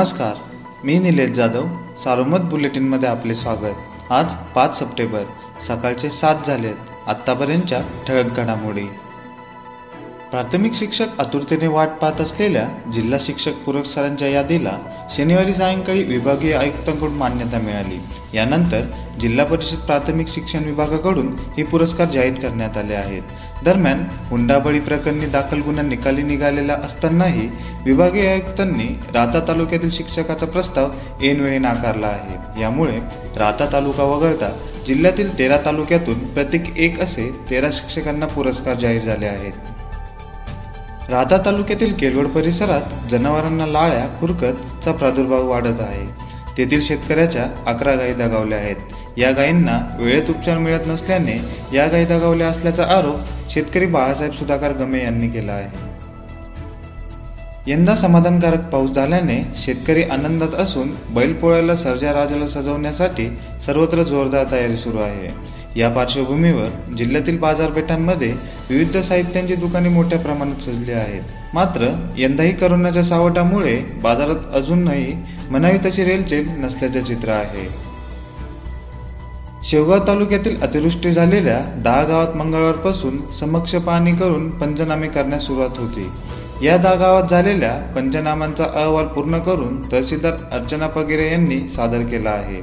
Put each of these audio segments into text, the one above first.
नमस्कार मी निलेश जाधव सारोमत बुलेटिनमध्ये आपले स्वागत. आज पाच सप्टेंबर सकाळचे सात झालेत आत्तापर्यंतच्या ठळक घडामोडी. प्राथमिक शिक्षक आतुरतेने वाट पाहत असलेल्या जिल्हा शिक्षक पुरस्कारांच्या यादीला शनिवारी सायंकाळी विभागीय आयुक्तांकडून मान्यता मिळाली. यानंतर जिल्हा परिषद प्राथमिक शिक्षण विभागाकडून हे पुरस्कार जाहीर करण्यात आले आहेत. दरम्यान हुंडाबळी प्रकरणी दाखल गुन्हा निकाली निघालेला असतानाही विभागीय आयुक्तांनी राहता तालुक्यातील शिक्षकाचा प्रस्ताव ऐनवेळी नाकारला आहे. यामुळे राहता तालुका वगळता जिल्ह्यातील तेरा तालुक्यातून प्रत्येक एक असे तेरा शिक्षकांना पुरस्कार जाहीर झाले आहेत. राधा तालुक्यातील केलवड परिसरात जनावरांना लाळ्या खुरकतचा प्रादुर्भाव वाढत आहे. तेथील शेतकऱ्याच्या अकरा गायी दगावल्या आहेत. या गायींना वेळेत उपचार मिळत नसल्याने या गायी दगावल्या असल्याचा आरोप शेतकरी बाळासाहेब सुधाकर गमे यांनी केला आहे. यंदा समाधानकारक पाऊस झाल्याने शेतकरी आनंदात असून बैलपोळ्याला सर्जा राजाला सजवण्यासाठी सर्वत्र जोरदार तयारी सुरू आहे. या पार्श्वभूमीवर जिल्ह्यातील बाजारपेठांमध्ये विविध साहित्यांची दुकाने मोठ्या प्रमाणात सजली आहेत. मात्र यंदाही करोनाच्या सावटामुळे बाजारात अजूनही म्हणावी तशी रेलचेल नसल्याचे चित्र आहे. शेवगाव तालुक्यातील अतिवृष्टी झालेल्या दहा गावात मंगळवारपासून समक्ष पाहणी करून पंचनामे करण्यास सुरुवात होती. या दहा गावात झालेल्या पंचनामांचा अहवाल पूर्ण करून तहसीलदार अर्चना पगिरे यांनी सादर केला आहे.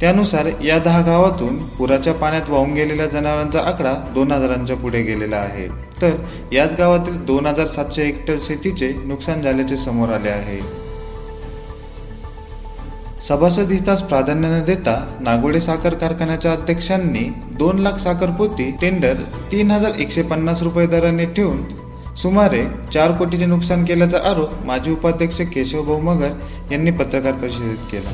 त्यानुसार या दहा गावातून पुराच्या पाण्यात वाहून गेलेल्या जनावरांचा आकडा दोन हजारांच्या पुढे गेलेला आहे. तर याच गावातील दोन हजार सातशे हेक्टर शेतीचे नुकसान झाल्याचे समोर आले आहे. सभासद हितास प्राधान्य न देता नागोडे साखर कारखान्याच्या अध्यक्षांनी दोन लाख साखरपोती टेंडर तीन हजार एकशे पन्नास रुपये दराने ठेवून सुमारे चार कोटीचे नुकसान केल्याचा आरोप माजी उपाध्यक्ष केशवभाऊ मगर यांनी पत्रकार परिषदेत केला.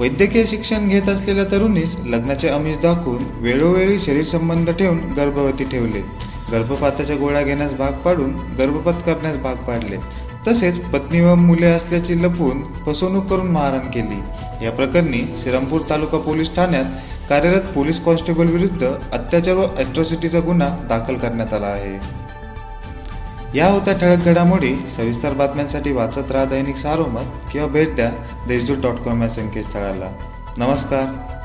वैद्यकीय शिक्षण घेत असलेल्या तरुणीस लग्नाचे आमिष दाखवून वेळोवेळी शरीर संबंध ठेवून गर्भवती ठेवले. गर्भपाताच्या गोळ्या घेण्यास भाग पाडून गर्भपात करण्यास भाग पाडले. तसेच पत्नी व मुले असल्याची लपवून फसवणूक करून मारहाण केली. या प्रकरणी श्रीरामपूर तालुका पोलीस ठाण्यात कार्यरत पोलीस कॉन्स्टेबल विरुद्ध अत्याचार व अॅट्रॉसिटीचा गुन्हा दाखल करण्यात आला आहे. या होत्या ठळक घडामोडी सविस्तर बातम्यांसाठी वाचत राहा दैनिक सारोमत किंवा भेट द्या देशदूत डॉट कॉम या संकेतस्थळाला. नमस्कार.